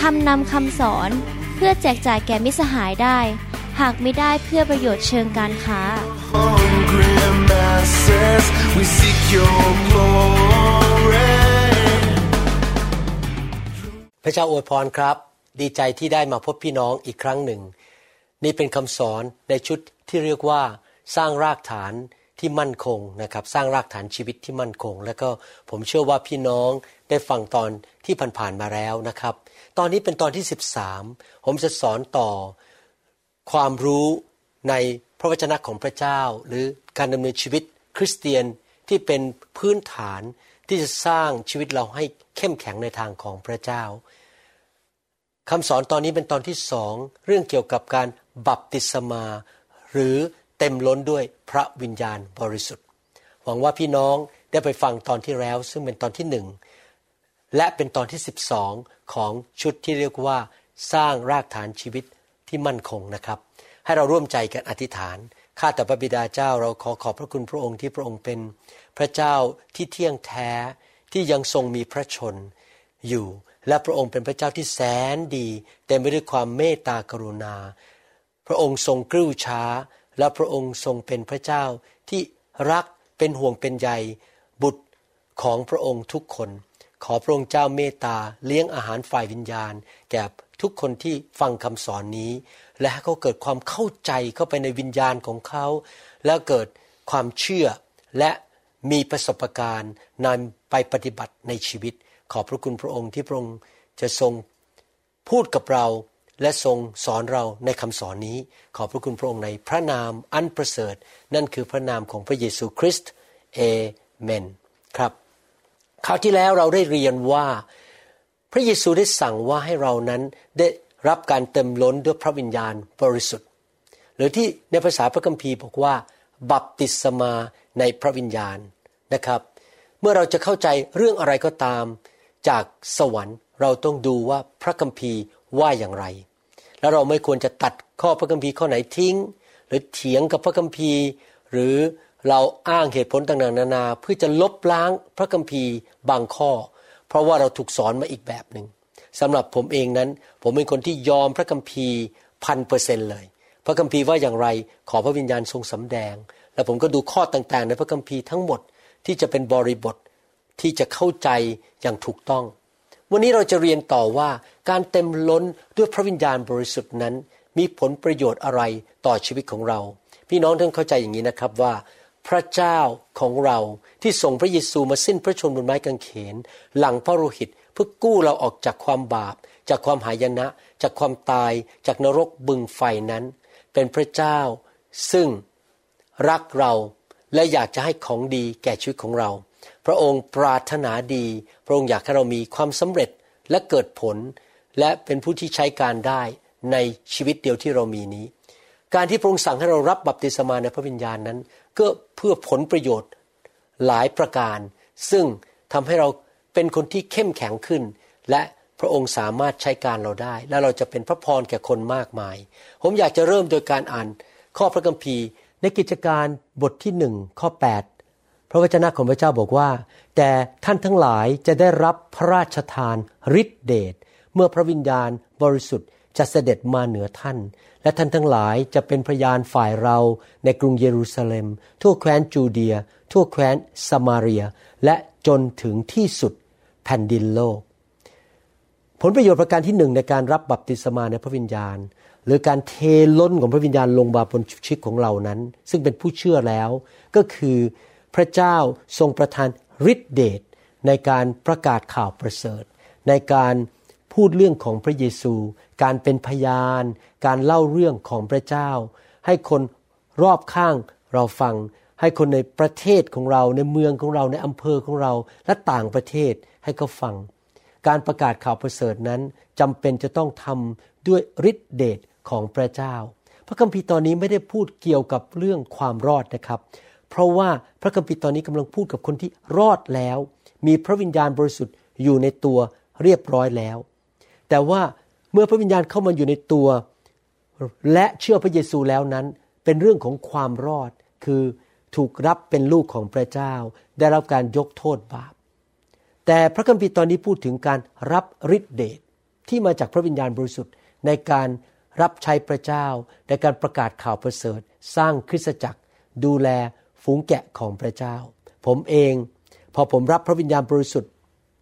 ทำนำคำสอนเพื่อแจกจ่ายแก่มิสหายได้ หากไม่ได้เพื่อประโยชน์เชิงการค้า hungry masses, we seek your glory. พระเจ้าอวยพรครับ ดีใจที่ได้มาพบพี่น้องอีกครั้งหนึ่ง นี่เป็นคำสอนในชุดที่เรียกว่าสร้างรากฐานที่มั่นคงนะครับสร้างรากฐานชีวิตที่มั่นคง แล้วก็ผมเชื่อว่าพี่น้องได้ฟังตอนที่ผ่านๆมาแล้วนะครับ ตอนนี้เป็นตอนที่ 13 ผมจะสอนต่อความรู้ในพระวจนะของพระเจ้า หรือการดำเนินชีวิตคริสเตียนที่เป็นพื้นฐานที่จะสร้างชีวิตเราให้เข้มแข็งในทางของพระเจ้าคำสอนตอนนี้เป็นตอนที่สองเรื่องเกี่ยวกับการบัพติศมา หรือเต็มล้นด้วยพระวิญญาณบริสุทธิ์ หวังว่าพี่น้องได้ไปฟังตอนที่แล้ว ซึ่งเป็นตอนที่หนึ่ง และเป็นตอนที่ 12 ของชุดที่เรียกว่า สร้างรากฐานชีวิตที่มั่นคงนะครับ ให้เราร่วมใจกันอธิษฐานข้าแต่พระบิดาเจ้าเราขอขอบพระคุณพระองค์ที่พระองค์เป็นพระเจ้าที่เที่ยงแท้ที่ยังทรงมีพระชนอยู่ และพระองค์เป็นพระเจ้าที่แสนดีเต็มไปด้วยความเมตตากรุณา พระองค์ทรงกริ้วช้า และพระองค์ทรงเป็นพระเจ้าที่รักเป็นห่วงเป็นใยบุตรของพระองค์ทุกคน ขอพระองค์เจ้าเมตตาเลี้ยงอาหารฝ่ายวิญญาณ แก่ทุกคนที่ฟังคำสอนนี้ และให้เขาเกิดความเข้าใจเข้าไปในวิญญาณของเขา แล้วเกิดความเชื่อและมีประสบการณ์นำไปปฏิบัติในชีวิต ขอบพระคุณพระองค์ที่พระองค์จะทรงพูดกับเราและทรงสอนเราในคำสอนนี้ ขอบพระคุณพระองค์ในพระนามอันประเสริฐ นั่นคือพระนามของพระเยซูคริสต์เอเมน ครับ คราวที่แล้วเราได้เรียนว่า พระเยซูได้สั่งว่าให้เรานั้นได้รับการเต็มล้นด้วยพระวิญญาณบริสุทธิ์ หรือที่ในภาษาพระคัมภีร์บอกว่า บัพติศมาในพระวิญญาณนะครับ เมื่อเราจะเข้าใจเรื่องอะไรก็ตาม จากสวรรค์เราต้องดูว่าพระคัมภีร์ว่าอย่างไร แล้วเราไม่ควรจะตัดข้อพระคัมภีร์ข้อไหนทิ้ง หรือเถียงกับพระคัมภีร์ หรือ เราอ้างเหตุผลต่างๆนานาเพื่อจะลบล้างพระคัมภีร์บางข้อ เพราะว่าเราถูกสอนมาอีกแบบหนึ่งสำหรับผมเองนั้น ผมเป็นคนที่ยอมพระคัมภีร์พันเปอร์เซ็นเลย พระคัมภีร์ว่าอย่างไรขอพระวิญญาณทรงสำแดง แล้วผมก็ดูข้อต่างๆ ในพระคัมภีร์ทั้งหมดที่จะเป็นบริบทที่จะเข้าใจอย่างถูกต้อง วันนี้เราจะเรียนต่อว่าการเต็มล้นด้วยพระวิญญาณบริสุทธิ์นั้น มีผลประโยชน์อะไรต่อชีวิตของเรา พี่น้องท่านเข้าใจอย่างนี้นะครับว่า พระเจ้าของเราที่ส่งพระเยซูมาสิ้นพระชนม์บนไม้กางเขน หลังพระโลหิตเพื่อกู้เราออกจากความบาป จากความหายนะ จากความตายจากนรกบึงไฟนั้น เป็นพระเจ้า ซึ่งรักเราและอยากจะให้ของดีแก่ชีวิตของเรา พระองค์ปรารถนาดี พระองค์อยากให้เรามีความสำเร็จและเกิดผล และเป็นผู้ที่ใช้การได้ในชีวิตเดียวที่เรามีนี้ การที่พระองค์สั่งให้เรารับบัพติศมาในพระวิญญาณนั้น ก็เพื่อผลประโยชน์หลายประการ ซึ่งทำให้เราเป็นคนที่เข้มแข็งขึ้น และพระองค์สามารถใช้การเราได้ และเราจะเป็นพระพรแก่คนมากมาย ผมอยากจะเริ่มโดยการอ่าน ข้อพระคัมภีร์ ในกิจการบทที่หนึ่งข้อ 8 พระวจนะของพระเจ้าบอกว่า แต่ท่านทั้งหลายจะได้รับพระราชทานฤทธิเดชเมื่อพระวิญญาณบริสุทธิ์จะเสด็จมาเหนือท่าน และท่านทั้งหลายจะเป็นพยานฝ่ายเราในกรุงเยรูซาเล็ม ทั่วแคว้นจูเดีย ทั่วแคว้นสมาเรีย และจนถึงที่สุดแผ่นดินโลก ผลประโยชน์ประการที่หนึ่งในการรับบัพติศมาในพระวิญญาณ หรือการเทล้นของพระวิญญาณลงมาบนชีวิตของเรานั้น ซึ่งเป็นผู้เชื่อแล้ว ก็คือพระเจ้าทรงประทานฤทธิเดชในการประกาศข่าวประเสริฐ ในการ พูดเรื่องของพระเยซู การเป็นพยาน การเล่าเรื่องของพระเจ้า ให้คนรอบข้างเราฟัง ให้คนในประเทศของเราในเมืองของเราในอำเภอของเราและต่างประเทศให้เขาฟัง การประกาศข่าวประเสริฐนั้นจำเป็นจะต้องทำด้วยฤทธิเดชของพระเจ้า พระคัมภีร์ตอนนี้ไม่ได้พูดเกี่ยวกับเรื่องความรอดนะครับ เพราะว่าพระคัมภีร์ตอนนี้กำลังพูดกับคนที่รอดแล้ว มีพระวิญญาณบริสุทธิ์อยู่ในตัวเรียบร้อยแล้ว แต่ว่าเมื่อพระวิญญาณเข้ามาอยู่ในตัว และเชื่อพระเยซูแล้วนั้น เป็นเรื่องของความรอดคือถูกรับเป็นลูกของพระเจ้า ได้รับการยกโทษบาป แต่พระคัมภีร์ตอนนี้พูดถึงการรับฤทธิเดชที่มาจากพระวิญญาณบริสุทธิ์ในการรับใช้พระเจ้า ในการประกาศข่าวประเสริฐ สร้างคริสตจักร ดูแลฝูงแกะของพระเจ้า ผมเอง พอผมรับพระวิญญาณบริสุทธิ์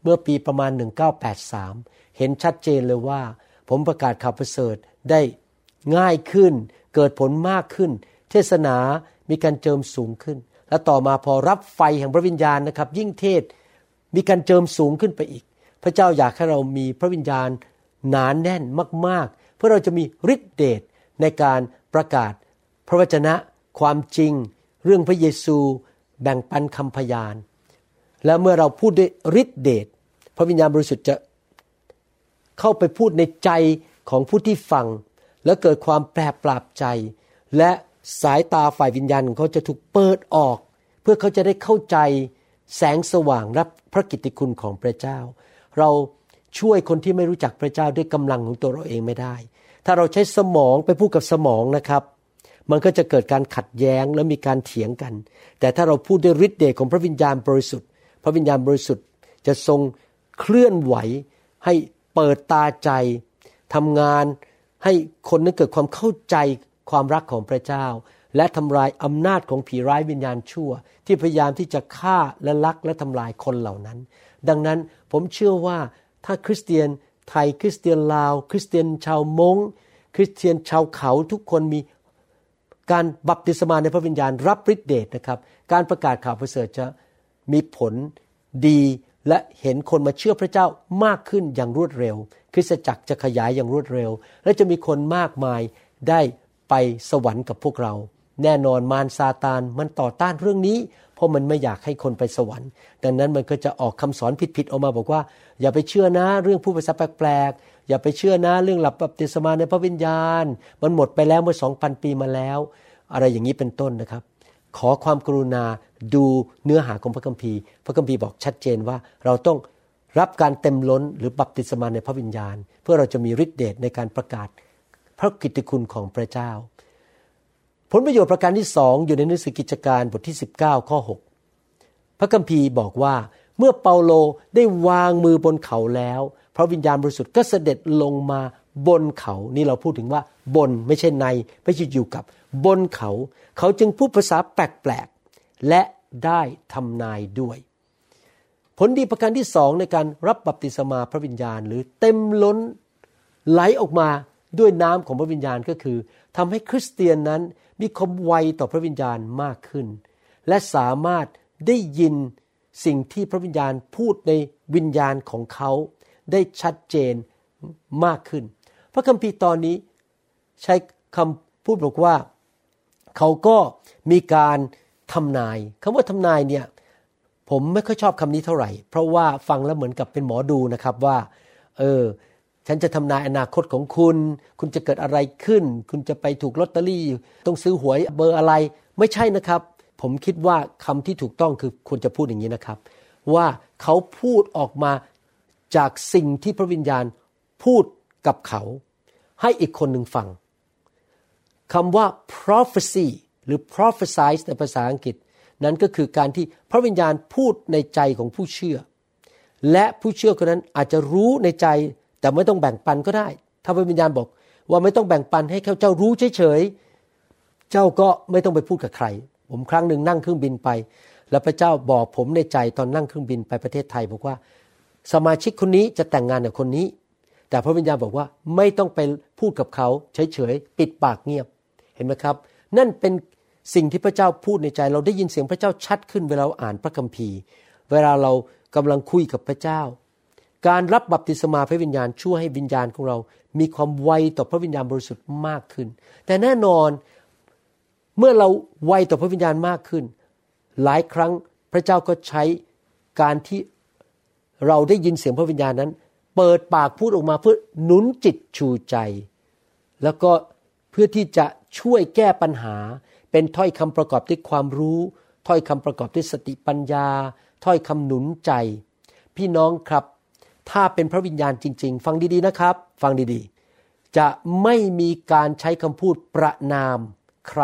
เมื่อปีประมาณ 1983 เห็นชัดเจนเลยว่า ผมประกาศข่าวประเสริฐได้ง่ายขึ้น เกิดผลมากขึ้น เทศนามีการเจิมสูงขึ้น และต่อมาพอรับไฟแห่งพระวิญญาณนะครับ ยิ่งเทศมีการเจิมสูงขึ้นไปอีก พระเจ้าอยากให้เรามีพระวิญญาณหนานแน่นมาก ๆ เพื่อเราจะมีฤทธิเดชในการประกาศพระวจนะความจริง เรื่องพระเยซูแบ่งปันคำพยาน และเมื่อเราพูดด้วยฤทธิเดชพระวิญญาณบริสุทธิ์จะ เข้าไปพูดในใจของผู้ที่ฟัง แล้วเกิดความแปรปราบใจ และสายตาฝ่ายวิญญาณของเขาจะถูกเปิดออก เพื่อเขาจะได้เข้าใจแสงสว่างรับพระกิตติคุณของพระเจ้า เราช่วยคนที่ไม่รู้จักพระเจ้าด้วยกำลังของตัวเราเองไม่ได้ ถ้าเราใช้สมองไปพูดกับสมองนะครับ มันก็จะเกิดการขัดแย้งและมีการเถียงกัน แต่ถ้าเราพูดด้วยฤทธิ์เดชของพระวิญญาณบริสุทธิ์ พระวิญญาณบริสุทธิ์จะทรงเคลื่อนไหวให้ เปิดตาใจทำงานให้คนนั้นเกิดความเข้าใจความรักของพระเจ้า และทำลายอำนาจของผีร้ายวิญญาณชั่ว ที่พยายามที่จะฆ่าและลักและทำลายคนเหล่านั้น ดังนั้นผมเชื่อว่าถ้าคริสเตียนไทยคริสเตียนลาว คริสเตียนชาวมงคริสเตียนชาวเขาทุกคนมีการบัพติศมาในพระวิญญาณรับฤทธิเดชนะครับ การประกาศข่าวประเสริฐจะมีผลดี และเห็นคนมาเชื่อพระเจ้ามากขึ้นอย่างรวดเร็ว คริสตจักรจะขยายอย่างรวดเร็ว และจะมีคนมากมายได้ไปสวรรค์กับพวกเรา แน่นอนมารซาตานมันต่อต้านเรื่องนี้ เพราะมันไม่อยากให้คนไปสวรรค์ ดังนั้นมันก็จะออกคำสอนผิดๆออกมาบอกว่า อย่าไปเชื่อนะเรื่องผู้ภาษาแปลกๆอย่าไปเชื่อนะเรื่องหลับบัพติศมาในพระวิญญาณ มันหมดไปแล้วเมื่อสองพันปีมาแล้ว อะไรอย่างนี้เป็นต้นนะครับ ขอความกรุณา ดูเนื้อหาของพระคัมภีร์ พระคัมภีร์บอกชัดเจนว่าเราต้องรับการเต็มล้นหรือบัพติศมาในพระวิญญาณ เพื่อเราจะมีฤทธิเดชในการประกาศพระกิตติคุณของพระเจ้า ผลประโยชน์ประการที่สองอยู่ในหนังสือกิจการบทที่ 19 ข้อ 6 พระคัมภีร์บอกว่าเมื่อเปาโลได้วางมือบนเขาแล้ว พระวิญญาณบริสุทธิ์ก็เสด็จลงมาบนเขา นี่เราพูดถึงว่าบนไม่ใช่ในไม่ใช่อยู่กับ บนเขา เขาจึงพูดภาษาแปลก และได้ทำนายด้วย ผลดีประการที่สองในการรับบัพติศมาพระวิญญาณ หรือเต็มล้นไหลออกมาด้วยน้ำของพระวิญญาณก็คือทำให้คริสเตียนนั้นมีความไวต่อพระวิญญาณมากขึ้น และสามารถได้ยินสิ่งที่พระวิญญาณพูดในวิญญาณของเขาได้ชัดเจนมากขึ้น พระคัมภีร์ตอนนี้ใช้คำพูดบอกว่า เขาก็มีการ ทำนายคำว่าทำนายเนี่ยผมไม่ค่อยชอบคำนี้เท่าไหร่ เพราะว่าฟังแล้วเหมือนกับเป็นหมอดูนะครับว่า เออ ฉันจะทำนายอนาคตของคุณ คุณจะเกิดอะไรขึ้น คุณจะไปถูกลอตเตอรี่ ต้องซื้อหวยเบอร์อะไร ไม่ใช่นะครับ ผมคิดว่าคำที่ถูกต้องคือควรจะพูดอย่างนี้นะครับ ว่าเขาพูดออกมาจากสิ่งที่พระวิญญาณพูดกับเขา ให้อีกคนหนึ่งฟังคำว่า prophecy หรือ prophesize ในภาษาอังกฤษ นั้นก็คือการที่พระวิญญาณพูดในใจของผู้เชื่อ และผู้เชื่อคนนั้นอาจจะรู้ในใจแต่ไม่ต้องแบ่งปันก็ได้ ถ้าพระวิญญาณบอกว่าไม่ต้องแบ่งปันให้เขาเจ้ารู้เฉยๆ เจ้าก็ไม่ต้องไปพูดกับใคร ผมครั้งหนึ่งนั่งเครื่องบินไป แล้วพระเจ้าบอกผมในใจตอนนั่งเครื่องบินไปประเทศไทยบอกว่า สมาชิกคนนี้จะแต่งงานกับคนนี้ แต่พระวิญญาณบอกว่าไม่ต้องไปพูดกับเขาเฉยๆ ปิดปากเงียบ เห็นไหมครับ นั่นเป็นสิ่งที่พระเจ้าพูดในใจ เราได้ยินเสียงพระเจ้าชัดขึ้นเวลาเราอ่านพระคัมภีร์ เวลาเรากำลังคุยกับพระเจ้า การรับบัพติศมาพระวิญญาณช่วยให้วิญญาณของเรา มีความไวต่อพระวิญญาณบริสุทธิ์มากขึ้น แต่แน่นอนเมื่อเราไวต่อพระวิญญาณมากขึ้น หลายครั้งพระเจ้าก็ใช้การที่เราได้ยินเสียงพระวิญญาณนั้น เปิดปากพูดออกมาเพื่อหนุนจิตชูใจ แล้วก็เพื่อที่จะ ช่วยแก้ปัญหา เป็นถ้อยคำประกอบด้วยความรู้ ถ้อยคำประกอบด้วยสติปัญญา ถ้อยคำหนุนใจ พี่น้องครับ ถ้าเป็นพระวิญญาณจริง ๆ ฟังดีๆนะครับ ฟังดีๆ จะไม่มีการใช้คำพูดประนามใคร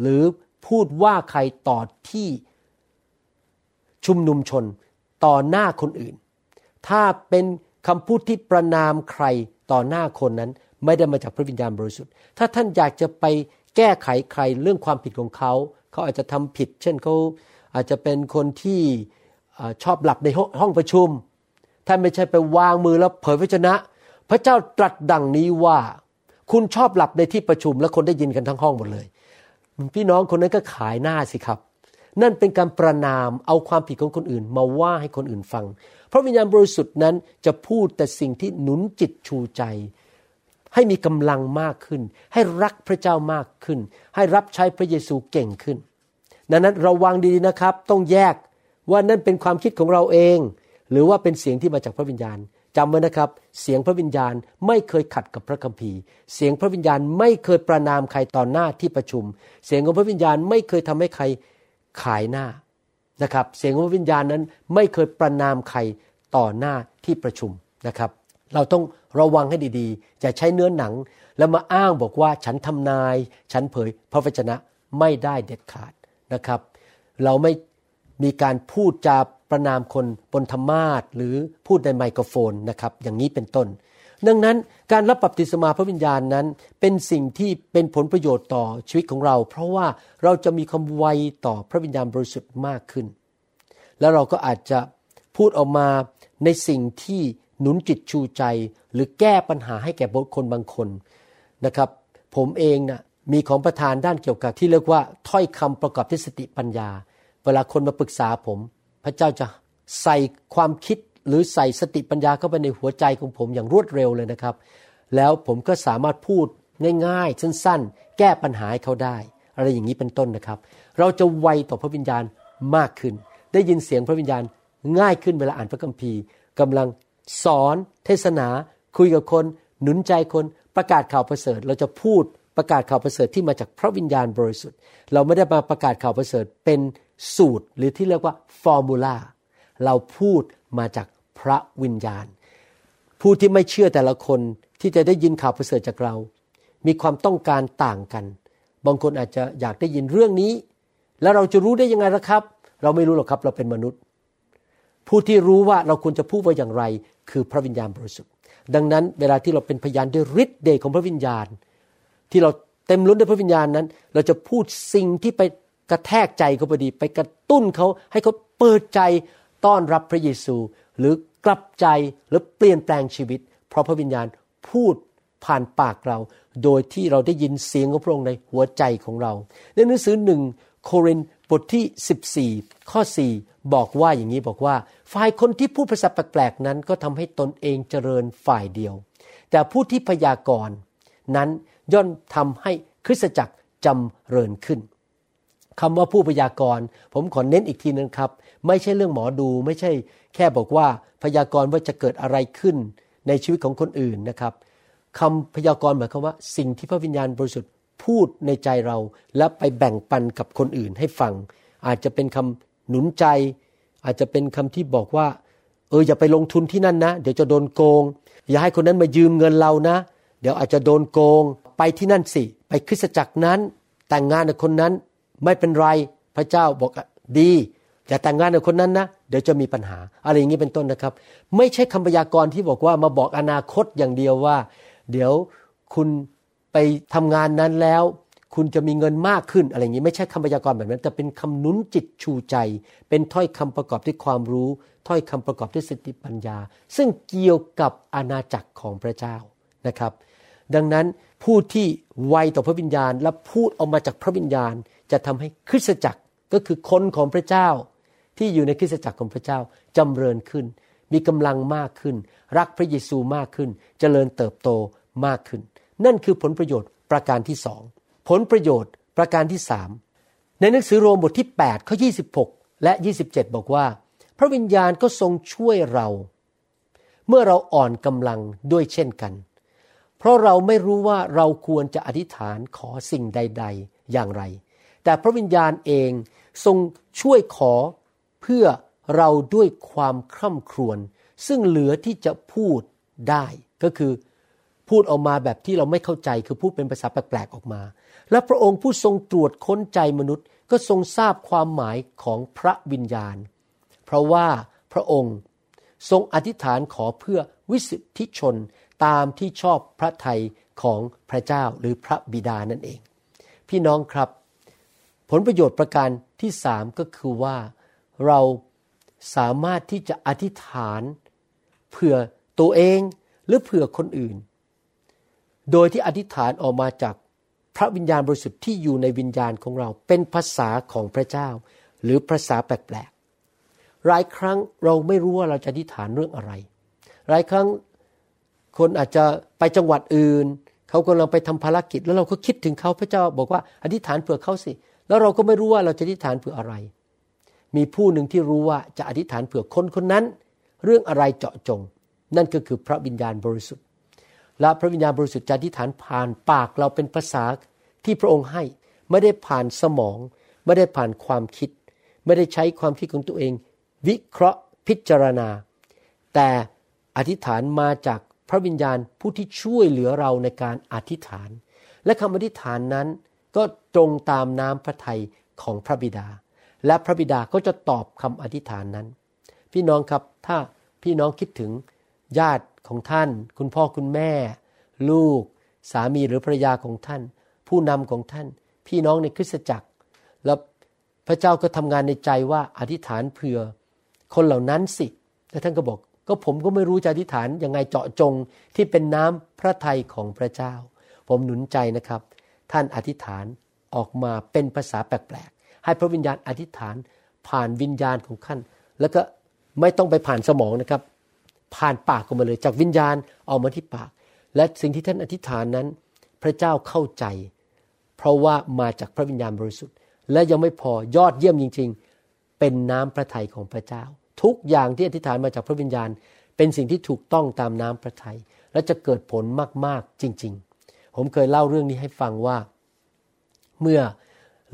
หรือพูดว่าใครต่อที่ชุมนุมชนต่อหน้าคนอื่น ถ้าเป็นคำพูดที่ประนามใครต่อหน้าคนนั้น ไม่ได้มาจากพระวิญญาณบริสุทธิ์ ถ้าท่านอยากจะไปแก้ไขใครเรื่องความผิดของเขา เขาอาจจะทำผิด เช่นเขาอาจจะเป็นคนที่ชอบหลับในห้องประชุม ท่านไม่ใช่ไปวางมือแล้วเผยพระชนะ พระเจ้าตรัสดังนี้ว่า คุณชอบหลับในที่ประชุมแล้วคนได้ยินกันทั้งห้องหมดเลย พี่น้องคนนั้นก็ขายหน้าสิครับ นั่นเป็นการประนามเอาความผิดของคนอื่น มาว่าให้คนอื่นฟัง พระวิญญาณบริสุทธิ์นั้นจะพูดแต่สิ่งที่หนุนจิตชูใจ ให้มีกำลังมากขึ้น ให้รักพระเจ้ามากขึ้น ให้รับใช้พระเยซูเก่งขึ้น ดังนั้นระวังดีนะครับ ต้องแยกว่านั่นเป็นความคิดของเราเอง หรือว่าเป็นเสียงที่มาจากพระวิญญาณจำไว้นะครับ เสียงพระวิญญาณไม่เคยขัดกับพระคัมภีร์ เสียงพระวิญญาณไม่เคยประนามใครต่อหน้าที่ประชุม เสียงของพระวิญญาณไม่เคยทำให้ใครขายหน้านะครับ เสียงของพระวิญญาณนั้นไม่เคยประนามใครต่อหน้าที่ประชุมนะครับ เราต้องระวังให้ดีๆ จะใช้เนื้อหนัง แล้วมาอ้างบอกว่าฉันทำนาย ฉันเผยพระวจนะไม่ได้เด็ดขาดนะครับ เราไม่มีการพูดจาประนามคนบนธรรมาทหรือพูดในไมโครโฟนนะครับ อย่างนี้เป็นต้น ดังนั้นการรับบัพติศมาพระวิญญาณนั้น เป็นสิ่งที่เป็นผลประโยชน์ต่อชีวิตของเรา เพราะว่าเราจะมีความไวต่อพระวิญญาณบริสุทธิ์มากขึ้น แล้วเราก็อาจจะพูดออกมาในสิ่งที่ หนุนจิตชูใจ หรือแก้ปัญหาให้แก่บุคคลบางคนนะครับ ผมเองนะ่ะมีของประธานด้านเกี่ยวกับที่เรียกว่าถ้อยคำประกอบด้วยสติปัญญา เวลาคนมาปรึกษาผม พระเจ้าจะใส่ความคิดหรือใส่สติปัญญาเข้าไปในหัวใจของผมอย่างรวดเร็วเลยนะครับ แล้วผมก็สามารถพูดง่ายๆ สั้นๆ แก้ปัญหาให้เขาได้ อะไรอย่างนี้เป็นต้นนะครับ เราจะไวต่อพระวิญญาณมากขึ้น ได้ยินเสียงพระวิญญาณง่ายขึ้นเวลาอ่านพระคัมภีร์กำลัง สอนเทศนา คุยกับคน หนุนใจคนประกาศข่าวประเสริฐ เราจะพูดประกาศข่าวประเสริฐที่มาจากพระวิญญาณบริสุทธิ์ เราไม่ได้มาประกาศข่าวประเสริฐเป็นสูตรหรือที่เรียกว่าฟอร์มูลาเราพูดมาจากพระวิญญาณ ผู้ที่ไม่เชื่อแต่ละคนที่จะได้ยินข่าวประเสริฐจากเรา มีความต้องการต่างกัน บางคนอาจจะอยากได้ยินเรื่องนี้ แล้วเราจะรู้ได้ยังไงล่ะครับ เราไม่รู้หรอกครับเราเป็นมนุษย์ ผู้ที่รู้ว่าเราควรจะพูดว่าอย่างไร คือพระวิญญาณบริสุทธิ์ ดังนั้นเวลาที่เราเป็นพยานด้วยฤทธิ์เดชของพระวิญญาณ ที่เราเต็มล้นด้วยพระวิญญาณนั้น เราจะพูดสิ่งที่ไปกระแทกใจเขาพอดี ไปกระตุ้นเขาให้เขาเปิดใจต้อนรับพระเยซู หรือกลับใจหรือเปลี่ยนแปลงชีวิต เพราะพระวิญญาณพูดผ่านปากเรา โดยที่เราได้ยินเสียงของพระองค์ในหัวใจของเรา ในหนังสือหนึ่งโคริน บทที่ 14 ข้อ 4 บอกว่าอย่างนี้บอกว่า ฝ่ายคนที่พูดภาษาแปลกๆนั้นก็ทำให้ตนเองเจริญฝ่ายเดียว แต่ผู้ที่พยากรณ์นั้นย่อมทำให้คริสตจักรจำเริญขึ้นคำว่าผู้พยากรณ์ผมขอเน้นอีกทีนึงครับ ไม่ใช่เรื่องหมอดู ไม่ใช่แค่บอกว่าพยากรณ์ว่าจะเกิดอะไรขึ้นในชีวิตของคนอื่นนะครับคำพยากรณ์หมายความว่า สิ่งที่พระวิญญาณบริสุทธิ์ พูดในใจเรา และไปแบ่งปันกับคนอื่นให้ฟัง อาจจะเป็นคำหนุนใจ อาจจะเป็นคำที่บอกว่า เอออย่าไปลงทุนที่นั่นนะ เดี๋ยวจะโดนโกง อย่าให้คนนั้นมายืมเงินเรานะ เดี๋ยวอาจจะโดนโกง ไปที่นั่นสิ ไปคริสตจักรนั้น แต่งงานกับคนนั้นไม่เป็นไรพระเจ้าบอกดีอย่าแต่งงานกับคนนั้นนะ เดี๋ยวจะมีปัญหา อะไรอย่างนี้เป็นต้นนะครับ ไม่ใช่คำพยากรณ์ที่บอกว่ามาบอกอนาคตอย่างเดียวว่า เดี๋ยวคุณ ไปทำงานนั้นแล้ว คุณจะมีเงินมากขึ้นอะไรอย่างนี้ไม่ใช่คำพยากรณ์แบบนั้น แต่เป็นคำนุนจิตชูใจ เป็นถ้อยคำประกอบด้วยความรู้ ถ้อยคำประกอบด้วยสติปัญญา ซึ่งเกี่ยวกับอาณาจักรของพระเจ้านะครับ ดังนั้นผู้ที่ไวต่อพระวิญญาณ และพูดออกมาจากพระวิญญาณ จะทำให้คริสตจักรก็คือคนของพระเจ้า ที่อยู่ในคริสตจักรของพระเจ้าจำเริญขึ้น มีกำลังมากขึ้น รักพระเยซูมากขึ้นจเจริญเติบโตมากขึ้น นั่นคือผลประโยชน์ประการที่สองผลประโยชน์ประการที่สามในหนังสือโรมบทที่8ข้อ26 และ 27 บอกว่า พระวิญญาณก็ทรงช่วยเรา เมื่อเราอ่อนกำลังด้วยเช่นกัน เพราะเราไม่รู้ว่าเราควรจะอธิษฐานขอสิ่งใด ๆ อย่างไร แต่พระวิญญาณเองทรงช่วยขอเพื่อเราด้วยความคร่ำครวญซึ่งเหลือที่จะพูดได้ ก็คือ พูดออกมาแบบที่เราไม่เข้าใจคือพูดเป็นภาษาแปลกๆออกมา และพระองค์ผู้ทรงตรวจค้นใจมนุษย์ ก็ทรงทราบความหมายของพระวิญญาณ เพราะว่าพระองค์ทรงอธิษฐานขอเพื่อวิสุทธิชนตามที่ชอบพระทัยของพระเจ้าหรือพระบิดานั่นเอง พี่น้องครับ ผลประโยชน์ประการที่สามก็คือว่าเราสามารถที่จะอธิษฐานเผื่อตัวเองหรือเผื่อคนอื่น โดยที่อธิษฐานออกมาจากพระวิญญาณบริสุทธิ์ที่อยู่ในวิญญาณของเราเป็นภาษาของพระเจ้า หรือภาษาแปลกๆหลายครั้งเราไม่รู้ว่าเราจะอธิษฐานเรื่องอะไร หลายครั้งคนอาจจะไปจังหวัดอื่น เขากำลังไปทำภารกิจ แล้วเราก็คิดถึงเขาพระเจ้า บอกว่าอธิษฐานเผื่อเขาสิ แล้วเราก็ไม่รู้ว่าเราจะอธิษฐานเผื่ออะไร มีผู้หนึ่งที่รู้ว่าจะอธิษฐานเผื่อคนคนนั้น เรื่องอะไรเจาะจง นั่นก็คือพระวิญญาณบริสุทธิ์ และพระวิญญาณบริสุทธิ์จะอธิษฐานผ่านปากเราเป็นภาษาที่พระองค์ให้ไม่ได้ผ่านสมอง ไม่ได้ผ่านความคิด ไม่ได้ใช้ความคิดของตัวเอง วิเคราะห์พิจารณา แต่อธิษฐานมาจากพระวิญญาณผู้ที่ช่วยเหลือเราในการอธิษฐาน และคำอธิษฐานนั้นก็ตรงตามน้ำพระทัยของพระบิดา และพระบิดาก็จะตอบคำอธิษฐานนั้น พี่น้องครับถ้าพี่น้องคิดถึงญาติ ของท่าน คุณพ่อคุณแม่ ลูก สามีหรือภรรยาของท่าน ผู้นำของท่าน พี่น้องในคริสตจักร แล้วพระเจ้าก็ทำงานในใจว่าอธิษฐานเผื่อ คนเหล่านั้นสิแล้วท่านก็บอก ก็ผมก็ไม่รู้จะอธิษฐานยังไงเจาะจงที่เป็นน้ำพระทัยของพระเจ้า ผมหนุนใจนะครับ ท่านอธิษฐานออกมาเป็นภาษาแปลกๆให้พระวิญญาณอธิษฐานผ่านวิญญาณของท่านแล้วก็ไม่ต้องไปผ่านสมองนะครับ ผ่านปากออกมาเลย จากวิญญาณออกมาที่ปาก และสิ่งที่ท่านอธิษฐานนั้น พระเจ้าเข้าใจ เพราะว่ามาจากพระวิญญาณบริสุทธิ์ และยังไม่พอยอดเยี่ยมจริง ๆ เป็นน้ำพระทัยของพระเจ้า ทุกอย่างที่อธิษฐานมาจากพระวิญญาณ เป็นสิ่งที่ถูกต้องตามน้ำพระทยัยและจะเกิดผลมากๆจริง ๆ ผมเคยเล่าเรื่องนี้ให้ฟังว่า เมื่อ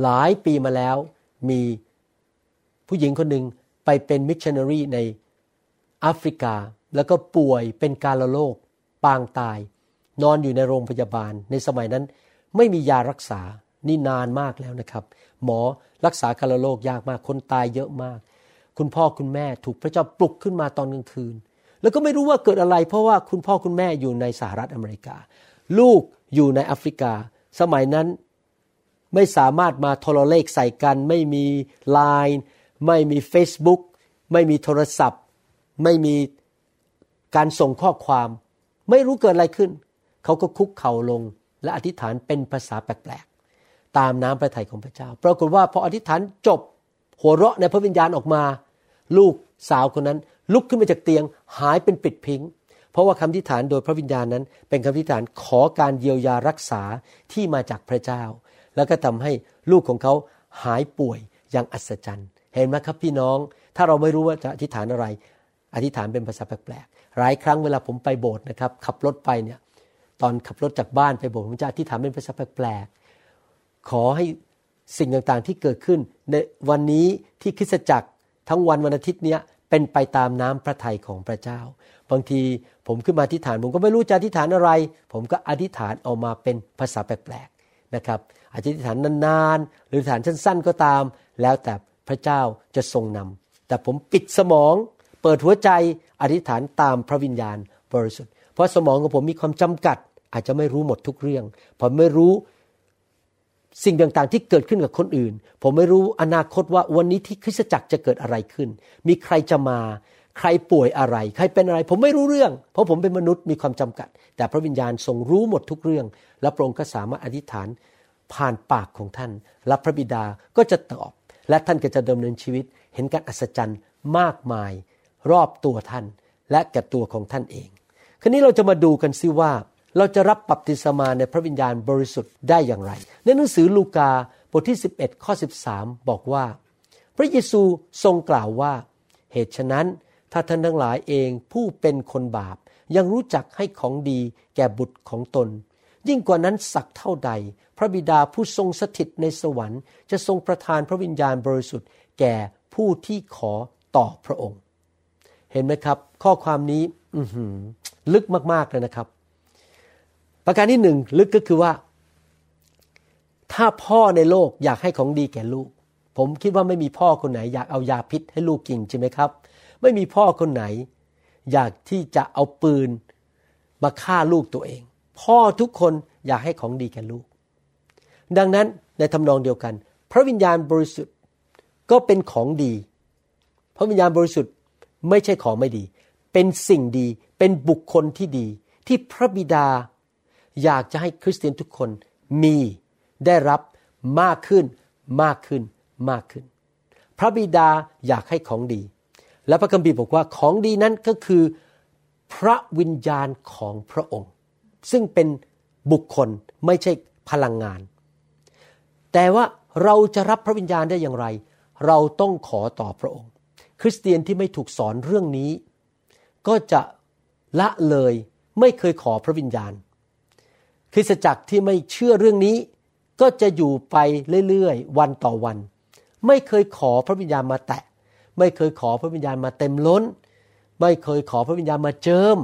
หลายปีมาแล้วมีผู้หญิงคนหนึ่งไปเป็นมิชชันนารีในแอฟริกา แล้วก็ป่วยเป็นกาลโรคปางตาย นอนอยู่ในโรงพยาบาล ในสมัยนั้นไม่มียารักษานี่นานมากแล้วนะครับ หมอรักษากาลโรคยากมากคนตายเยอะมาก คุณพ่อคุณแม่ถูกพระเจ้าปลุกขึ้นมาตอนกลางคืน แล้วก็ไม่รู้ว่าเกิดอะไร เพราะว่าคุณพ่อคุณแม่อยู่ในสหรัฐอเมริกา ลูกอยู่ในแอฟริกา สมัยนั้นไม่สามารถมาโทรเลขใส่กัน ไม่มีไลน์ไม่มี Facebook ไม่มีโทรศัพท์ ไม่มี การส่งข้อความไม่รู้เกิดอะไรขึ้น เขาก็คุกเข่าลงและอธิษฐานเป็นภาษาแปลกๆ ตามน้ำพระทัยของพระเจ้า ปรากฏว่าพออธิษฐานจบหัวเราะในพระวิญญาณออกมา ลูกสาวคนนั้น ลุกขึ้นมาจากเตียงหายเป็นปิดพิงเพราะว่าคำทิฏฐานโดยพระวิญญาณนั้น เป็นคำทิฏฐานขอการเยียวยารักษาที่มาจากพระเจ้า แล้วก็ทำให้ลูกของเขาหายป่วยอย่างอัศจรรย์ เห็นไหมครับพี่น้อง ถ้าเราไม่รู้ว่าจะอธิษฐานอะไร อธิษฐานเป็นภาษาแปลกๆ หลายครั้งเวลาผมไปโบสถ์นะครับ ขับรถไปเนี่ย ตอนขับรถจากบ้านไปโบสถ์ผมจะอธิษฐานเป็นภาษาแปลกๆ ขอให้สิ่งต่างๆที่เกิดขึ้น ในวันนี้ที่คริสตจักรทั้งวันวันอาทิตย์เนี้ยเป็นไปตามน้ำพระทัยของพระเจ้า บางทีผมขึ้นมาอธิษฐาน ผมก็ไม่รู้จะอธิษฐานอะไร ผมก็อธิษฐานออกมาเป็นภาษาแปลกๆนะครับอธิษฐานนานๆ หรืออธิษฐานสั้นๆก็ตาม แล้วแต่พระเจ้าจะทรงนำแต่ผมปิดสมอง เปิดหัวใจอธิษฐานตามพระวิญญาณบริสุทธิ์ เพราะสมองของผมมีความจำกัด อาจจะไม่รู้หมดทุกเรื่อง ผมไม่รู้สิ่งต่างๆ ที่เกิดขึ้นกับคนอื่น ผมไม่รู้อนาคตว่าวันนี้ที่คริสตจักรจะเกิดอะไรขึ้น มีใครจะมา ใครป่วยอะไร ใครเป็นอะไร ผมไม่รู้เรื่อง เพราะผมเป็นมนุษย์มีความจำกัด แต่พระวิญญาณทรงรู้หมดทุกเรื่อง และพระองค์ก็สามารถอธิษฐานผ่านปากของท่าน และพระบิดาก็จะตอบ และท่านก็จะดำเนินชีวิต เห็นการอัศจรรย์มากมาย รอบตัวท่านและแก่ตัวของท่านเอง คราวนี้เราจะมาดูกันซิว่า เราจะรับบัพติศมาในพระวิญญาณบริสุทธิ์ได้อย่างไร ในหนังสือลูกาบทที่ 11 ข้อ 13 บอกว่า พระเยซูทรงกล่าวว่า เหตุฉะนั้นถ้าท่านทั้งหลายเองผู้เป็นคนบาปยังรู้จักให้ของดีแก่บุตรของตน ยิ่งกว่านั้นสักเท่าใด พระบิดาผู้ทรงสถิตในสวรรค์ จะทรงประทานพระวิญญาณบริสุทธิ์แก่ผู้ที่ขอต่อพระองค์ เห็นไหมครับ ข้อความนี้อืลึกมากๆเลยนะครับ ประการที่หนึ่งลึกก็คือว่า ถ้าพ่อในโลกอยากให้ของดีแก่ลูก ผมคิดว่าไม่มีพ่อคนไหน อยากเอายาพิษให้ลูกกินใช่ไหมครับ ไม่มีพ่อคนไหน อยากที่จะเอาปืนมาฆ่าลูกตัวเอง พ่อทุกคนอยากให้ของดีแก่ลูก ดังนั้นในทำนองเดียวกัน พระวิญญาณบริสุทธิ์ก็เป็นของดี พระวิญญาณบริสุทธิ์ ไม่ใช่ของไม่ดี เป็นสิ่งดี เป็นบุคคลที่ดี ที่พระบิดา อยากจะให้คริสเตียนทุกคนมีได้รับมากขึ้นมากขึ้นมากขึ้น พระบิดาอยากให้ของดี และพระคัมภีร์บอกว่าของดีนั้นก็คือ พระวิญญาณของพระองค์ ซึ่งเป็นบุคคลไม่ใช่พลังงาน แต่ว่าเราจะรับพระวิญญาณได้อย่างไร เราต้องขอต่อพระองค์ ริสเตียนที่ไม่ถูกสอนเรื่องนี้ ก็จะละเลยไม่เคยขอพระวิญญาณ คริสตจักรที่ไม่เชื่อเรื่องนี้ ก็จะอยู่ไปเรื่อยๆ วันต่อวัน ไม่เคยขอพระวิญญาณมาแตะ ไม่เคยขอพระวิญญาณมาเต็มล้น ไม่เคยขอพระวิญญาณมาเจิม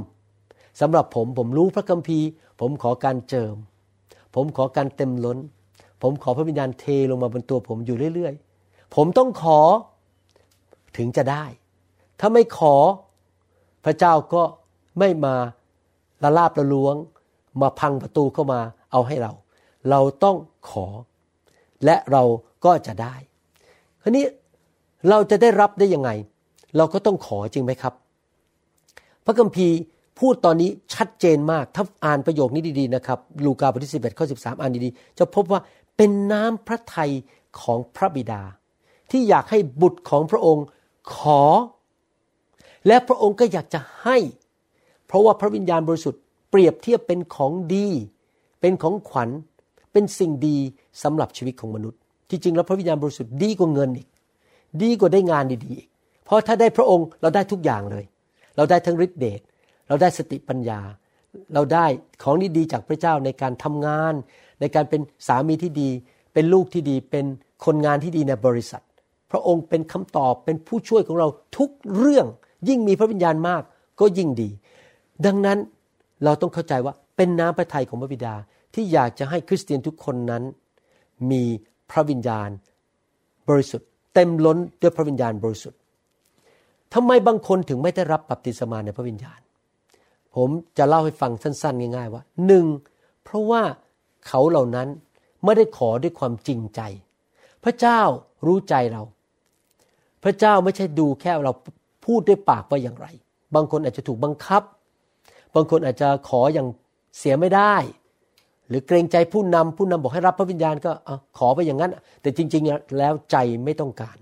สำหรับผมผมรู้พระคัมภีร์ ผมขอการเจิม ผมขอการเต็มล้น ผมขอพระวิญญาณเทลงมาบนตัวผมอยู่เรื่อยๆ ผมต้องขอ ถึงจะได้ ถ้าไม่ขอพระเจ้าก็ไม่มาละลาบละล้วง มาพังประตูเข้ามาเอาให้เรา เราต้องขอ และเราก็จะได้คราวนี้เราจะได้รับได้ยังไง เราก็ต้องขอจริงไหมครับ พระคัมภีร์พูดตอนนี้ชัดเจนมาก ถ้าอ่านประโยคนี้ดีๆนะครับ ลูกาบทที่11ข้อ13อ่านดีๆ จะพบว่าเป็นน้ำพระทัยของพระบิดา ที่อยากให้บุตรของพระองค์ ขอ และพระองค์ก็อยากจะให้ เพราะว่าพระวิญญาณบริสุทธิ์เปรียบเทียบเป็นของดี เป็นของขวัญ เป็นสิ่งดีสำหรับชีวิตของมนุษย์ ที่จริงแล้วพระวิญญาณบริสุทธิ์ดีกว่าเงินอีก ดีกว่าได้งานดีๆอีก เพราะถ้าได้พระองค์เราได้ทุกอย่างเลย เราได้ทั้งฤทธิเดช เราได้สติปัญญา เราได้ของดีๆจากพระเจ้าในการทำงาน ในการเป็นสามีที่ดี เป็นลูกที่ดี เป็นคนงานที่ดีในบริษัท พระองค์เป็นคำตอบเป็นผู้ช่วยของเราทุกเรื่อง ยิ่งมีพระวิญญาณมากก็ยิ่งดี ดังนั้นเราต้องเข้าใจว่าเป็นน้ำพระทัยของพระบิดาที่อยากจะให้คริสเตียนทุกคนนั้น มีพระวิญญาณบริสุทธิ์ เต็มล้นด้วยพระวิญญาณบริสุทธิ์ทำไมบางคนถึงไม่ได้รับบัพติศมาในพระวิญญาณ ผมจะเล่าให้ฟังสั้นๆ ง่าย ๆ ว่าหนึ่งเพราะว่าเขาเหล่านั้นไม่ได้ขอด้วยความจริงใจ พระเจ้ารู้ใจเรา พระเจ้าไม่ใช่ดูแค่เราพูดด้วยปากว่าอย่างไร บางคนอาจจะถูกบังคับ บางคนอาจจะขออย่างเสียไม่ได้ หรือเกรงใจผู้นำผู้นำบอกให้รับพระวิญญาณก็อขอไปอย่างนั้น แต่จริง ๆ แล้วใจไม่ต้องการ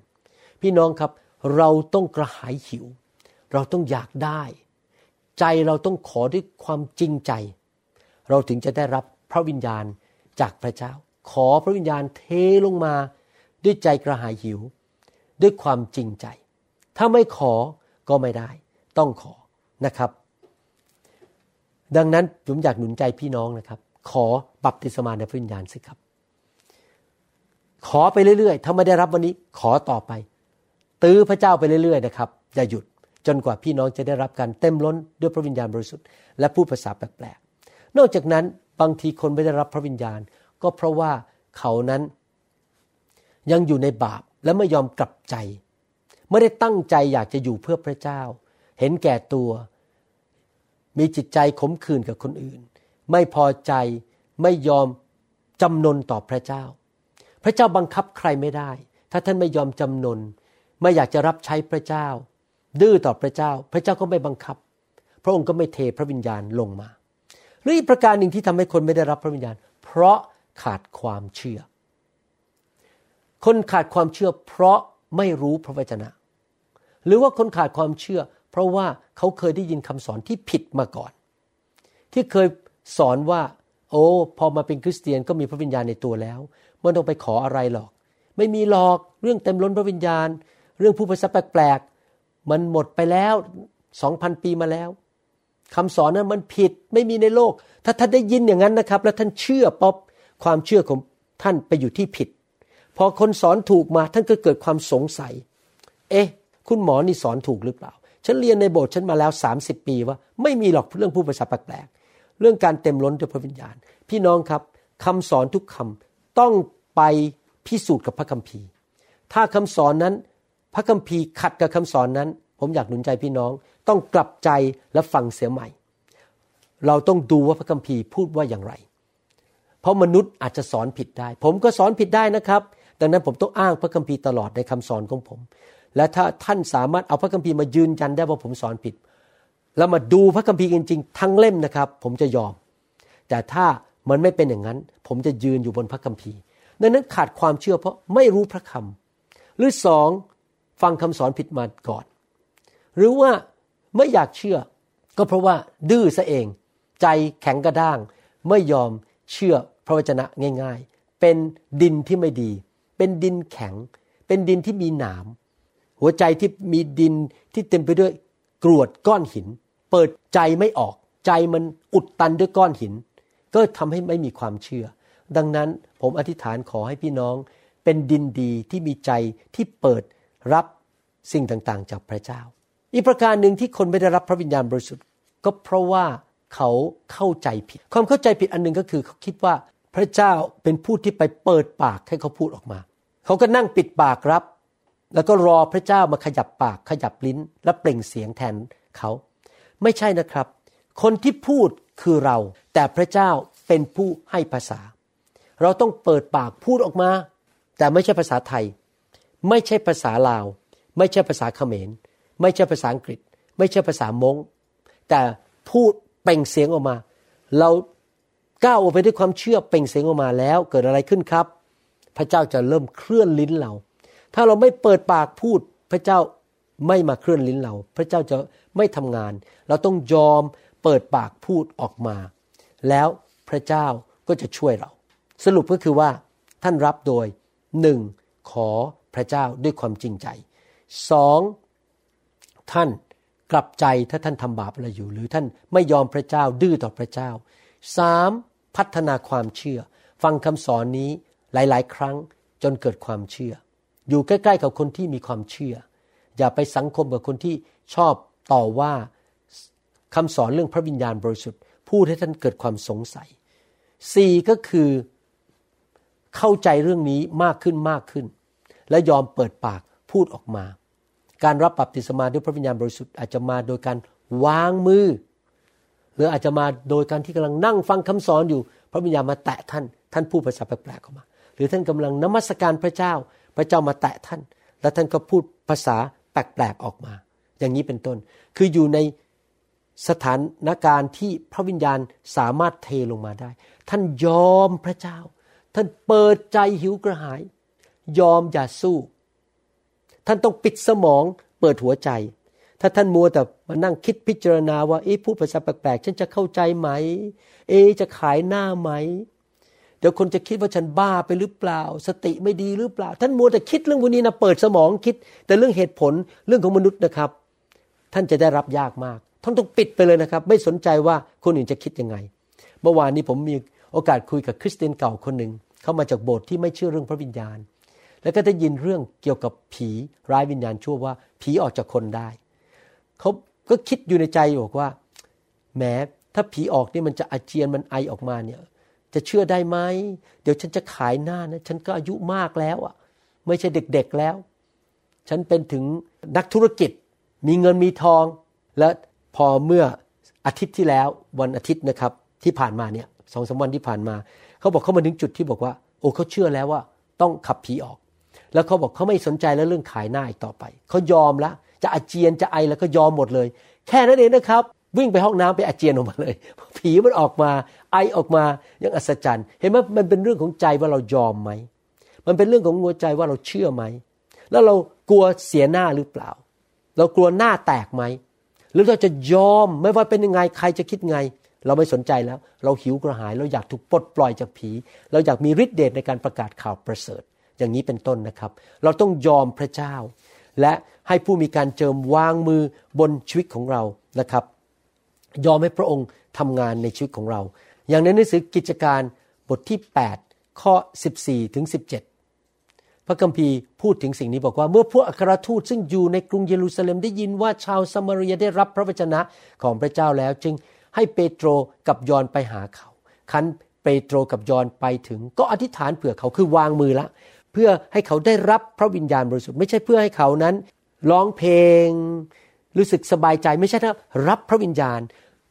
พี่น้องครับเราต้องกระหายหิว เราต้องอยากได้ ใจเราต้องขอด้วยความจริงใจ เราถึงจะได้รับพระวิญญาณจากพระเจ้า ขอพระวิญญาณเทลงมาด้วยใจกระหายหิว ด้วยความจริงใจ ถ้าไม่ขอก็ไม่ได้ ต้องขอนะครับ ดังนั้นผมอยากหนุนใจพี่น้องนะครับ ขอบัพติศมาในพระวิญญาณสิครับ ขอไปเรื่อยๆ ถ้าไม่ได้รับวันนี้ขอต่อไป ตื้อพระเจ้าไปเรื่อยๆนะครับอย่าหยุดจนกว่าพี่น้องจะได้รับการเต็มล้นด้วยพระวิญญาณบริสุทธิ์และพูดภาษาแปลกๆ นอกจากนั้นบางทีคนไม่ได้รับพระวิญญาณ ก็เพราะว่าเขานั้นยังอยู่ในบาป และไม่ยอมกลับใจ ไม่ได้ตั้งใจอยากจะอยู่เพื่อพระเจ้า เห็นแก่ตัว มีจิตใจขมขื่นกับคนอื่น ไม่พอใจไม่ยอมจำนนต่อพระเจ้า พระเจ้าบังคับใครไม่ได้ ถ้าท่านไม่ยอมจำนน ไม่อยากจะรับใช้พระเจ้า ดื้อต่อพระเจ้า พระเจ้าก็ไม่บังคับ พระองค์ก็ไม่เทพระวิญญาณลงมา หรืออีกประการหนึ่งที่ทำให้คนไม่ได้รับพระวิญญาณ เพราะขาดความเชื่อ คนขาดความเชื่อเพราะไม่รู้พระวจนะ หรือว่าคนขาดความเชื่อ เพราะว่าเขาเคยได้ยินคำสอนที่ผิดมาก่อน ที่เคยสอนว่า โอ้พอมาเป็นคริสเตียนก็มีพระวิญญาณในตัวแล้วไม่ต้องไปขออะไรหรอก ไม่มีหรอกเรื่องเต็มล้นพระวิญญาณ เรื่องผู้ภาษาแปลกมันหมดไปแล้วสองพันปีมาแล้วคำสอนนั้นมันผิดไม่มีในโลก ถ้าท่านได้ยินอย่างนั้นนะครับ แล้วท่านเชื่อป๊อบความเชื่อของท่านไปอยู่ที่ผิด พอคนสอนถูกมาท่านก็เกิดความสงสัย เอ๊ะ คุณหมอนี่สอนถูกหรือเปล่า ฉันเรียนในโบสถ์ฉันมาแล้ว 30 ปีว่า ไม่มีหรอกเรื่องผู้ภาษาแปลกๆเรื่องการเต็มล้นด้วยพระวิญญาณ พี่น้องครับคำสอนทุกคำต้องไปพิสูจน์กับพระคัมภีร์ ถ้าคำสอนนั้น พระคัมภีร์ขัดกับคำสอนนั้น ผมอยากหนุนใจพี่น้องต้องกลับใจและฟังเสียใหม่ เราต้องดูว่าพระคัมภีร์พูดว่าอย่างไร เพราะมนุษย์อาจจะสอนผิดได้ ผมก็สอนผิดได้นะครับ ดังนั้นผมต้องอ้างพระคัมภีร์ตลอดในคำสอนของผม และถ้าท่านสามารถเอาพระคัมภีร์มายืนยันได้ว่าผมสอนผิด แล้วมาดูพระคัมภีร์จริง ๆ ทั้งเล่มนะครับ ผมจะยอม แต่ถ้ามันไม่เป็นอย่างนั้น ผมจะยืนอยู่บนพระคัมภีร์ ดังนั้นขาดความเชื่อเพราะไม่รู้พระคำหรือสองฟังคำสอนผิดมาก่อน หรือว่าไม่อยากเชื่อ ก็เพราะว่าดื้อซะเอง ใจแข็งกระด้าง ไม่ยอมเชื่อพระวจนะง่าย ๆ เป็นดินที่ไม่ดี เป็นดินแข็ง เป็นดินที่มีหนาม หัวใจที่มีดินที่เต็มไปด้วยกรวดก้อนหิน เปิดใจไม่ออก ใจมันอุดตันด้วยก้อนหิน ก็ทำให้ไม่มีความเชื่อ ดังนั้นผมอธิษฐานขอให้พี่น้อง เป็นดินดีที่มีใจที่เปิดรับสิ่งต่างๆ จากพระเจ้า อีกประการหนึ่งที่คนไม่ได้รับพระวิญญาณบริสุทธิ์ ก็เพราะว่าเขาเข้าใจผิด ความเข้าใจผิดอันหนึ่งก็คือเขาคิดว่าพระเจ้าเป็นผู้ที่ไปเปิดปากให้เขาพูดออกมา เขาก็นั่งปิดปากรับ แล้วก็รอพระเจ้ามาขยับปากขยับลิ้น และเปล่งเสียงแทนเขา ไม่ใช่นะครับ คนที่พูดคือเรา แต่พระเจ้าเป็นผู้ให้ภาษา เราต้องเปิดปากพูดออกมา แต่ไม่ใช่ภาษาไทย ไม่ใช่ภาษาลาว ไม่ใช่ภาษาเขมร ไม่ใช่ภาษาอังกฤษ ไม่ใช่ภาษามงแต่พูดเปล่งเสียงออกมา เราก้าวออกไปด้วยความเชื่อเปล่งเสียงออกมาแล้วเกิดอะไรขึ้นครับ พระเจ้าจะเริ่มเคลื่อนลิ้นเรา ถ้าเราไม่เปิดปากพูด พระเจ้าไม่มาเคลื่อนลิ้นเรา พระเจ้าจะไม่ทำงาน เราต้องยอมเปิดปากพูดออกมา แล้วพระเจ้าก็จะช่วยเรา สรุปก็คือว่าท่านรับโดยหนึ่งขอพระเจ้าด้วยความจริงใจสองท่านกลับใจถ้าท่านทำบาปอะไรอยู่ หรือท่านไม่ยอมพระเจ้าดื้อต่อพระเจ้าสามพัฒนาความเชื่อ ฟังคำสอนนี้ หลาย ๆ ครั้งจนเกิดความเชื่อ อยู่ใกล้ ๆ กับคนที่มีความเชื่อ อย่าไปสังคมกับคนที่ชอบต่อว่าคำสอนเรื่องพระวิญญาณบริสุทธิ์พูดให้ท่านเกิดความสงสัยสี่ก็คือเข้าใจเรื่องนี้มากขึ้นมากขึ้น และยอมเปิดปากพูดออกมา การรับบัพติศมาด้วยพระวิญญาณบริสุทธิ์อาจจะมาโดยการวางมือ หรืออาจจะมาโดยการที่กำลังนั่งฟังคำสอนอยู่ พระวิญญาณมาแตะท่าน ท่านพูดภาษาแปลกๆออกมา รือท่านกำลังนมัสการพระเจ้า พระเจ้ามาแตะท่าน แล้วท่านก็พูดภาษาแปลกๆออกมา อย่างนี้เป็นต้น คืออยู่ในสถานการณ์ที่พระวิญญาณสามารถเทลงมาได้ ท่านยอมพระเจ้า ท่านเปิดใจหิวกระหาย ยอมอย่าสู้ ท่านต้องปิดสมองเปิดหัวใจ ถ้าท่านมัวแต่มานั่งคิดพิจารณาว่าเอ๊ะพูดภาษาแปลกๆฉันจะเข้าใจไหม เอ๊จะขายหน้าไหม เดี๋ยวคนจะคิดว่าฉันบ้าไปหรือเปล่า สติไม่ดีหรือเปล่า ท่านมัวแต่คิดเรื่องพวกนี้นะเปิดสมองคิด แต่เรื่องเหตุผลเรื่องของมนุษย์นะครับ ท่านจะได้รับยากมากท่านต้องปิดไปเลยนะครับ ไม่สนใจว่าคนอื่นจะคิดยังไง เมื่อวานนี้ผมมีโอกาสคุยกับคริสเตียนเก่าคนหนึ่งเข้ามาจากโบสถ์ที่ไม่เชื่อเรื่องพระวิญญาณ แล้วก็ได้ยินเรื่องเกี่ยวกับผีร้ายวิญญาณชั่วว่า ผีออกจากคนได้เขาก็คิดอยู่ในใจบอกว่าแหมถ้าผีออกนี่มันจะอาเจียนมันไอออกมาเนี่ย จะเชื่อได้ไหมเดี๋ยวฉันจะขายหน้านะ ฉันก็อายุมากแล้วอะ ไม่ใช่เด็กๆแล้ว ฉันเป็นถึงนักธุรกิจ มีเงินมีทอง และพอเมื่ออาทิตย์ที่แล้ววันอาทิตย์นะครับ ที่ผ่านมาเนี่ยสองสาวันที่ผ่านมา เขาบอกเขามาถึงจุดที่บอกว่า โอ้เขาเชื่อแล้วว่า ต้องขับผีออก แล้วเขาบอกเขาไม่สนใจแล้วเรื่องขายหน้าอีกต่อไปเขายอมแล้วจะอาเจียนจะไอแล้วก็ยอมหมดเลย แค่นั้นเองนะครับ วิ่งไปห้องน้ำไปอาเจียนออกมาเลยผีมันออกมา ไอออกมาอย่างอัศจรรย์ เห็นไหมมันเป็นเรื่องของใจว่าเรายอมไหม มันเป็นเรื่องของหัวใจว่าเราเชื่อไหม แล้วเรากลัวเสียหน้าหรือเปล่า เรากลัวหน้าแตกไหม หรือเราจะยอมไม่ว่าเป็นยังไงใครจะคิดไง เราไม่สนใจแล้ว เราหิวกระหาย เราอยากถูกปลดปล่อยจากผี เราอยากมีฤทธิ์เดชในการประกาศข่าวประเสริฐ อย่างนี้เป็นต้นนะครับ เราต้องยอมพระเจ้า และให้ผู้มีการเจิมวางมือบนชีวิตของเรานะครับ ยอมให้พระองค์ทำงานในชีวิตของเรา อย่างในหนังสือกิจการบทที่ 8 ข้อ 14ถึง17 พระคัมภีร์พูดถึงสิ่งนี้บอกว่า เมื่อพวกอัครทูตซึ่งอยู่ในกรุงเยรูซาเล็มได้ยินว่าชาวซามารียได้รับพระวจนะของพระเจ้าแล้ว จึงให้เปโตรกับยอนไปหาเขา คันเปโตรกับยอนไปถึง ก็อธิษฐานเผื่อเขาคือวางมือละ เพื่อให้เขาได้รับพระวิญญาณบริสุทธิ์ไม่ใช่เพื่อให้เขานั้นร้องเพลง รู้สึกสบายใจไม่ใช่นะรับพระวิญญาณ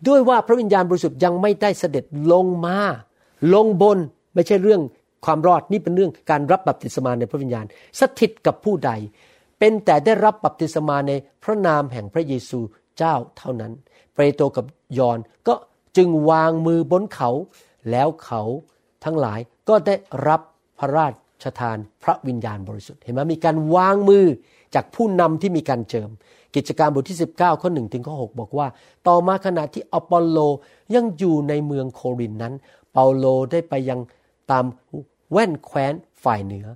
ด้วยว่าพระวิญญาณบริสุทธิ์ยังไม่ได้เสด็จลงมา ลงบนไม่ใช่เรื่องความรอดนี่เป็นเรื่องการรับบัพติศมาในพระวิญญาณ สถิตกับผู้ใด เป็นแต่ได้รับบัพติศมาในพระนามแห่งพระเยซูเจ้าเท่านั้น เปโตรกับยอนก็จึงวางมือบนเขา แล้วเขาทั้งหลายก็ได้รับพระราชทานพระวิญญาณบริสุทธิ์เห็นไหมมีการวางมือจากผู้นำที่มีการเจิม กิจการบทที่ 19 ข้อ1ถึงข้อ 6 บอกว่า ต่อมาขณะที่อปอลโลยังอยู่ในเมืองโครินนั้น เปาโลได้ไปยังตามแว่นแคว้นฝ่ายเหนือ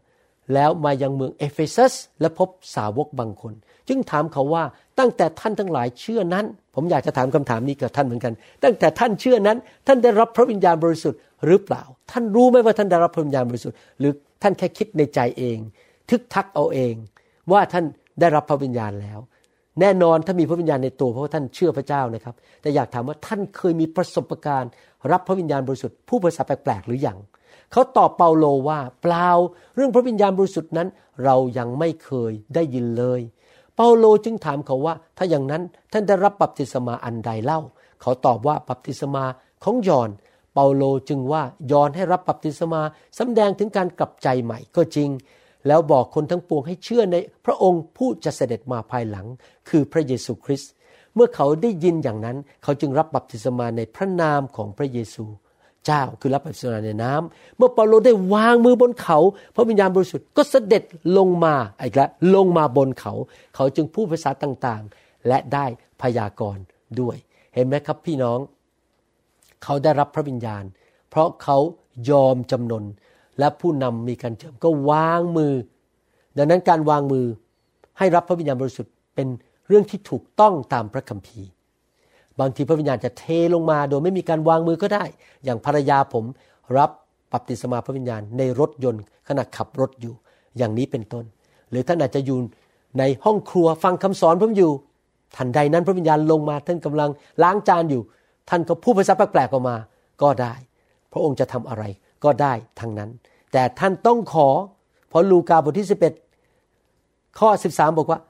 แล้วมายังเมืองเอเฟซัส และพบสาวกบางคน จึงถามเขาว่าตั้งแต่ท่านทั้งหลายเชื่อนั้น ผมอยากจะถามคำถามนี้กับท่านเหมือนกัน ตั้งแต่ท่านเชื่อนั้น ท่านได้รับพระวิญญาณบริสุทธิ์หรือเปล่า ท่านรู้ไหมว่าท่านได้รับพระวิญญาณบริสุทธิ์หรือท่านแค่คิดในใจเอง ทึกทักเอาเอง ว่าท่านได้รับพระวิญญาณแล้ว แน่นอนถ้ามีพระวิญญาณในตัวเพราะว่าท่านเชื่อพระเจ้านะครับ แต่อยากถามว่าท่านเคยมีประสบการณ์ รับพระวิญญาณบริสุทธิ์ผู้ภาษาแปลกๆหรือยังเขาตอบเปาโลว่าเปล่าเรื่องพระวิญญาณบริสุทธิ์นั้น เรายังไม่เคยได้ยินเลย เปาโลจึงถามเขาว่า ถ้าอย่างนั้นท่านได้รับบัพติศมาอันใดเล่า เขาตอบว่าบัพติศมาของยอห์นเปาโลจึงว่ายอห์นให้รับบัพติศมาสำแดงถึงการกลับใจใหม่ก็จริง แล้วบอกคนทั้งปวงให้เชื่อในพระองค์ผู้จะเสด็จมาภายหลัง คือพระเยซูคริสต์เมื่อเขาได้ยินอย่างนั้น เขาจึงรับบัพติศมาในพระนามของพระเยซูเจ้าคือรับบัพติศมาในน้ำเมื่อเปาโลได้วางมือบนเขา พระวิญญาณบริสุทธิ์ก็เสด็จลงมาอีกแล้วลงมาบนเขา เขาจึงพูดภาษาต่างๆ และได้พยากรณ์ด้วย เห็นไหมครับพี่น้อง เขาได้รับพระวิญญาณ เพราะเขายอมจำนน และผู้นำมีการเจิมก็วางมือ ดังนั้นการวางมือให้รับพระวิญญาณบริสุทธิ์เป็นเรื่องที่ถูกต้องตามพระคัมภีร์ บางทีพระวิญญาณจะเทลงมาโดยไม่มีการวางมือก็ได้ อย่างภรรยาผมรับปับติศมาพระวิญญาณในรถยนต์ขณะขับรถอยู่ อย่างนี้เป็นต้น หรือท่านอาจจะอยู่ในห้องครัวฟังคำสอนผมอยู่ทันใดนั้นพระวิญญาณลงมาท่านกำลังล้างจานอยู่ ท่านก็พูดภาษาแปลกๆออกมาก็ได้ พระองค์จะทำอะไร ก็ได้ทั้งนั้น แต่ท่านต้องขอ เพราะลูกาบทที่ 11 ข้อ 13 บอกว่า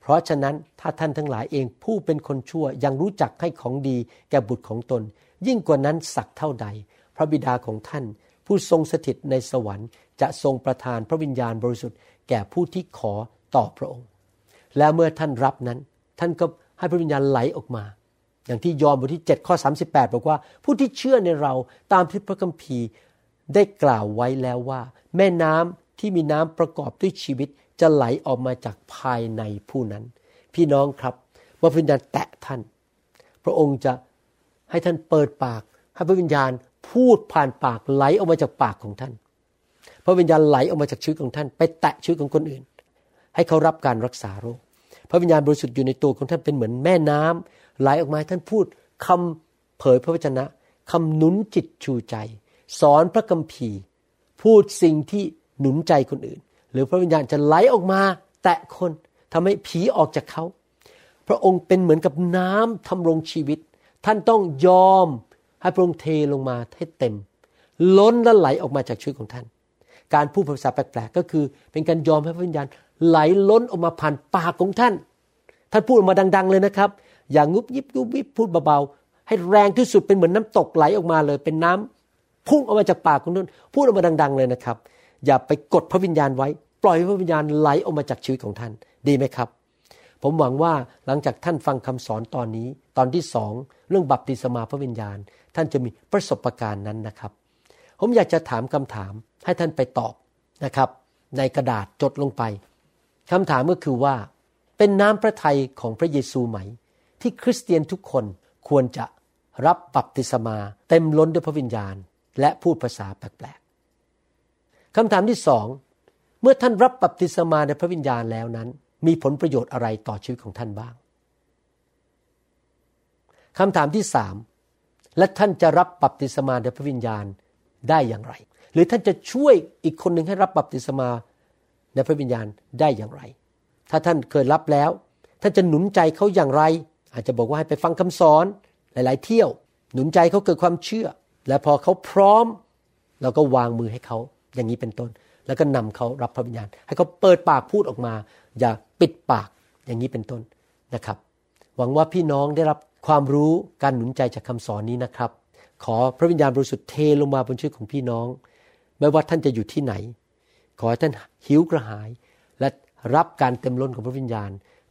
เพราะฉะนั้นถ้าท่านทั้งหลายเองผู้เป็นคนชั่วยังรู้จักให้ของดีแก่บุตรของตน ยิ่งกว่านั้นสักเท่าใด พระบิดาของท่าน ผู้ทรงสถิตในสวรรค์ จะทรงประทานพระวิญญาณบริสุทธิ์แก่ผู้ที่ขอต่อพระองค์ แล้วเมื่อท่านรับนั้น ท่านก็ให้พระวิญญาณไหลออกมาอย่างที่ยอห์นบทที่7ข้อ 38 บอกว่า ผู้ที่เชื่อในเราตามที่พระคัมภีร์ ได้กล่าวไว้แล้วว่า แม่น้ำที่มีน้ำประกอบด้วยชีวิตจะไหลออกมาจากภายในผู้นั้น พี่น้องครับเมื่อพระวิญญาณแตะท่าน พระองค์จะให้ท่านเปิดปาก ให้พระวิญญาณพูดผ่านปากไหลออกมาจากปากของท่าน พระวิญญาณไหลออกมาจากชีวิตของท่าน ไปแตะชีวิตของคนอื่น ให้เขารับการรักษาโรค พระวิญญาณบริสุทธิ์อยู่ในตัวของท่านเป็นเหมือนแม่น้ำไหลออกมาท่านพูดคำเผยพระวจนะคำหนุนจิตชูใจ สอนพระคัมภีร์ พูดสิ่งที่หนุนใจคนอื่น หรือพระวิญญาณจะไหลออกมาแตะคนทำให้ผีออกจากเขา พระองค์เป็นเหมือนกับน้ำทำรงชีวิต ท่านต้องยอมให้พระองค์เทลงมาให้เต็ม ล้นและไหลออกมาจากชีวิตของท่าน การพูดภาษาแปลกๆก็คือ เป็นการยอมให้พระวิญญาณไหลล้นออกมาผ่านปากของท่าน ท่านพูดออกมาดัง ๆ เลยนะครับ อย่างงุบยิบยุบยิบพูดเบาๆให้แรงที่สุดเป็นเหมือนน้าตกไหลออกมาเลย เป็นน้ำ พุ่งออกมาจากปากของท่านพูดออกมาดัง ๆ เลยนะครับ อย่าไปกดพระวิญญาณไว้ ปล่อยพระวิญญาณไหลออกมาจากชีวิตของท่าน ดีไหมครับ ผมหวังว่าหลังจากท่านฟังคำสอนตอนนี้ ตอนที่สองเรื่องบัพติศมาพระวิญญาณ ท่านจะมีประสบการณ์นั้นนะครับ ผมอยากจะถามคำถามให้ท่านไปตอบนะครับ ในกระดาษจดลงไปคำถามก็คือว่า เป็นน้ำพระทัยของพระเยซูไหม ที่คริสเตียนทุกคนควรจะรับบัพติศมาเต็มล้นด้วยพระวิญญาณ และพูดภาษาแปลกๆคำถามที่สองเมื่อท่านรับบัพติศมาในพระวิญญาณแล้วนั้น มีผลประโยชน์อะไรต่อชีวิตของท่านบ้างคำถามที่สามและท่านจะรับบัพติศมาในพระวิญญาณได้อย่างไร หรือท่านจะช่วยอีกคนหนึ่งให้รับบัพติศมาในพระวิญญาณได้อย่างไร ถ้าท่านเคยรับแล้ว ท่านจะหนุนใจเขาอย่างไร อาจจะบอกว่าให้ไปฟังคำสอนหลาย ๆ เที่ยว หนุนใจเขาเกิดความเชื่อ และพอเขาพร้อมเราก็วางมือให้เขาอย่างนี้เป็นต้น แล้วก็นำเขารับพระวิญญาณ ให้เขาเปิดปากพูดออกมา อย่าปิดปากอย่างนี้เป็นต้นนะครับ หวังว่าพี่น้องได้รับความรู้การหนุนใจจากคำสอนนี้นะครับ ขอพระวิญญาณบริสุทธิ์เทลงมาบนชีวิตของพี่น้อง ไม่ว่าท่านจะอยู่ที่ไหน ขอให้ท่านหิวกระหาย และรับการเต็มล้นของพระวิญญาณ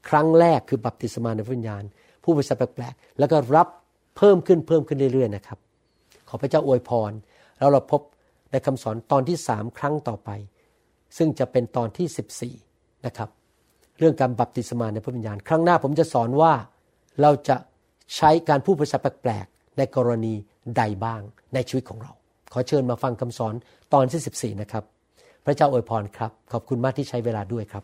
ครั้งแรกคือบัพติศมาในพระวิญญาณ ผู้บริสุทธิ์แปลกๆแล้วก็รับเพิ่มขึ้นเพิ่มขึ้นเรื่อยๆนะครับ ขอพระเจ้าอวยพร แล้วเราพบในคำสอนตอนที่สามครั้งต่อไป ซึ่งจะเป็นตอนที่ 14 นะครับ เรื่องการบัพติศมาในพระวิญญาณ ครั้งหน้าผมจะสอนว่าเราจะใช้การพูดภาษาแปลกๆ ในกรณีใดบ้างในชีวิตของเรา ขอเชิญมาฟังคำสอนตอนที่ 14 นะครับ พระเจ้าอวยพรครับ ขอบคุณมากที่ใช้เวลาด้วยครับ